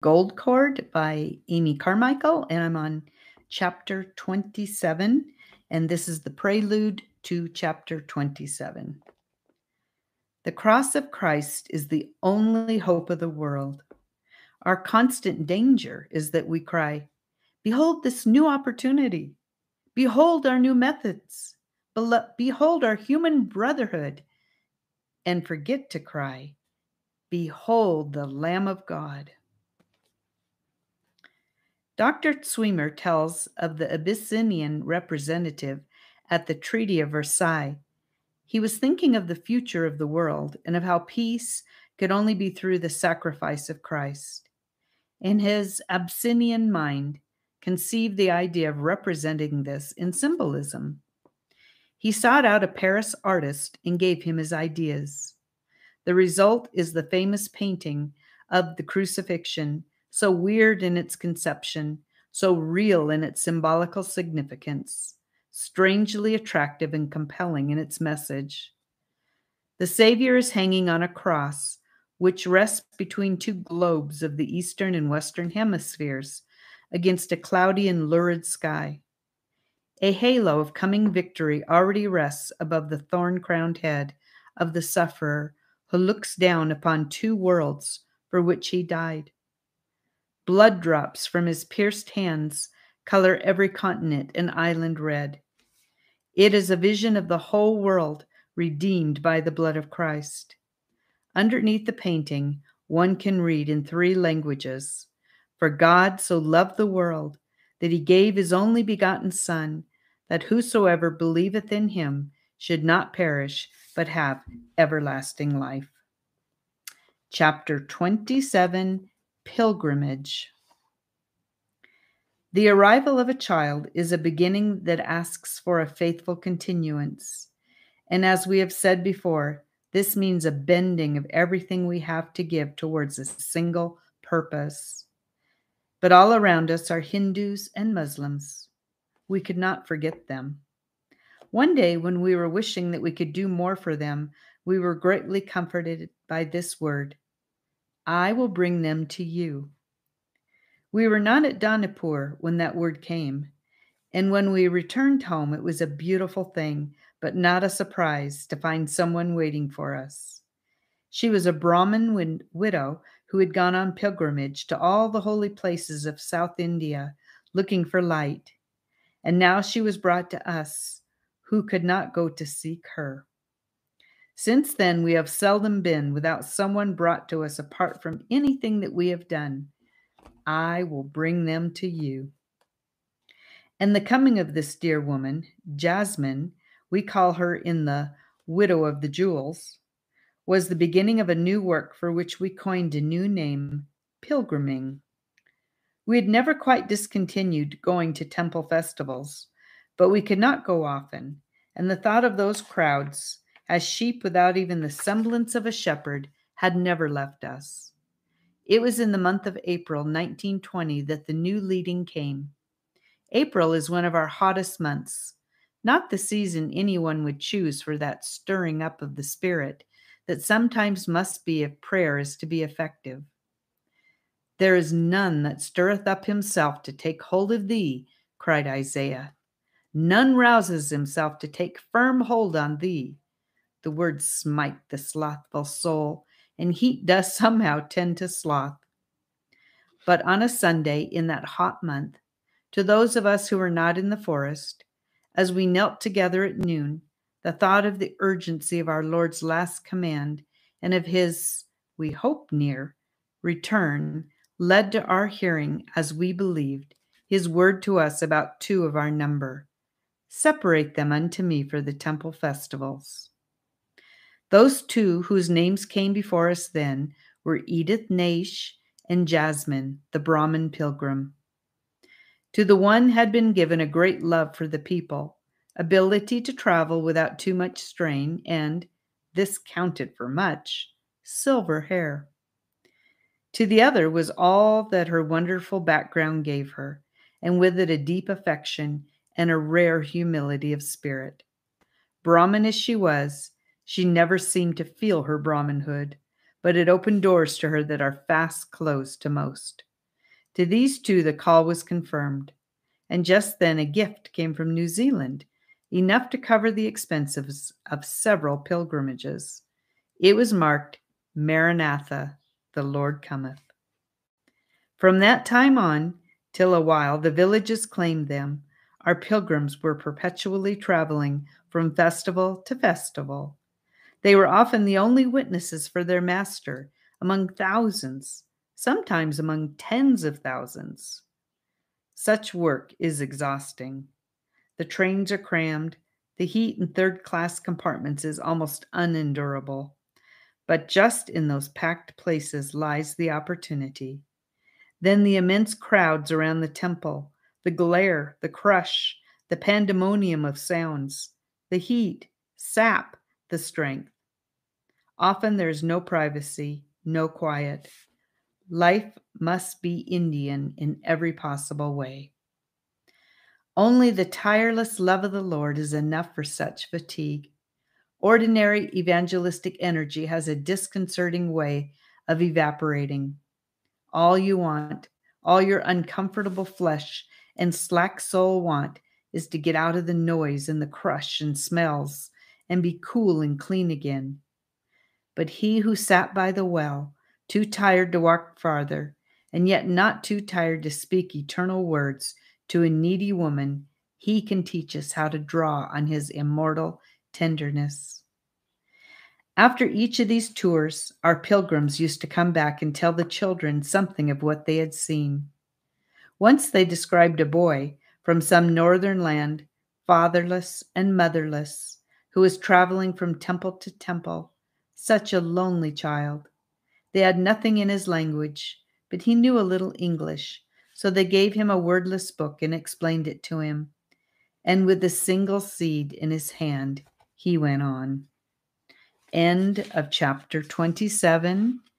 Gold Cord by Amy Carmichael, and I'm on chapter 27, and this is the prelude to chapter 27. The cross of Christ is the only hope of the world. Our constant danger is that we cry, Behold this new opportunity! Behold our new methods! Behold our human brotherhood! And forget to cry, Behold the Lamb of God! Dr. Zwemer tells of the Abyssinian representative at the Treaty of Versailles. He was thinking of the future of the world and of how peace could only be through the sacrifice of Christ. In his Abyssinian mind, conceived the idea of representing this in symbolism. He sought out a Paris artist and gave him his ideas. The result is the famous painting of the crucifixion so weird in its conception, so real in its symbolical significance, strangely attractive and compelling in its message. The Savior is hanging on a cross, which rests between two globes of the eastern and western hemispheres against a cloudy and lurid sky. A halo of coming victory already rests above the thorn crowned head of the sufferer who looks down upon two worlds for which he died. Blood drops from his pierced hands color every continent and island red. It is a vision of the whole world redeemed by the blood of Christ. Underneath the painting, one can read in three languages For God so loved the world that he gave his only begotten Son, that whosoever believeth in him should not perish, but have everlasting life. Chapter 27 Pilgriming. The arrival of a child is a beginning that asks for a faithful continuance. And as we have said before, this means a bending of everything we have to give towards a single purpose. But all around us are Hindus and Muslims. We could not forget them. One day, when we were wishing that we could do more for them, we were greatly comforted by this word I will bring them to you. We were not at Dohnavur when that word came. And when we returned home, it was a beautiful thing, but not a surprise to find someone waiting for us. She was a Brahmin win- widow who had gone on pilgrimage to all the holy places of South India looking for light. And now she was brought to us, who could not go to seek her. Since then, we have seldom been without someone brought to us apart from anything that we have done. I will bring them to you. And the coming of this dear woman, Jasmine, we call her in the Widow of the Jewels, was the beginning of a new work for which we coined a new name, pilgriming. We had never quite discontinued going to temple festivals, but we could not go often, and the thought of those crowds as sheep without even the semblance of a shepherd, had never left us. It was in the month of April 1920 that the new leading came. April is one of our hottest months, not the season anyone would choose for that stirring up of the spirit that sometimes must be if prayer is to be effective. There is none that stirreth up himself to take hold of thee, cried Isaiah. None rouses himself to take firm hold on thee. The words smite the slothful soul, and heat does somehow tend to sloth. But on a Sunday in that hot month, to those of us who were not in the forest, as we knelt together at noon, the thought of the urgency of our Lord's last command and of his, we hope near, return led to our hearing, as we believed, his word to us about two of our number Separate them unto me for the temple festivals. Those two whose names came before us then were Edith Naish and Jasmine, the Brahmin pilgrim. To the one had been given a great love for the people, ability to travel without too much strain, and, this counted for much, silver hair. To the other was all that her wonderful background gave her, and with it a deep affection and a rare humility of spirit. Brahmin as she was, she never seemed to feel her Brahmanhood, but it opened doors to her that are fast closed to most. To these two, the call was confirmed. And just then, a gift came from New Zealand, enough to cover the expenses of several pilgrimages. It was marked Maranatha, the Lord cometh. From that time on, till a while the villages claimed them, our pilgrims were perpetually traveling from festival to festival. They were often the only witnesses for their master among thousands, sometimes among tens of thousands. Such work is exhausting. The trains are crammed, the heat in third class compartments is almost unendurable. But just in those packed places lies the opportunity. Then the immense crowds around the temple, the glare, the crush, the pandemonium of sounds, the heat sap the strength. Often there is no privacy, no quiet. Life must be Indian in every possible way. Only the tireless love of the Lord is enough for such fatigue. Ordinary evangelistic energy has a disconcerting way of evaporating. All you want, all your uncomfortable flesh and slack soul want, is to get out of the noise and the crush and smells and be cool and clean again. But he who sat by the well, too tired to walk farther, and yet not too tired to speak eternal words to a needy woman, he can teach us how to draw on his immortal tenderness. After each of these tours, our pilgrims used to come back and tell the children something of what they had seen. Once they described a boy from some northern land, fatherless and motherless, who was traveling from temple to temple such a lonely child. They had nothing in his language, but he knew a little English, so they gave him a wordless book and explained it to him. And with a single seed in his hand, he went on. End of chapter 27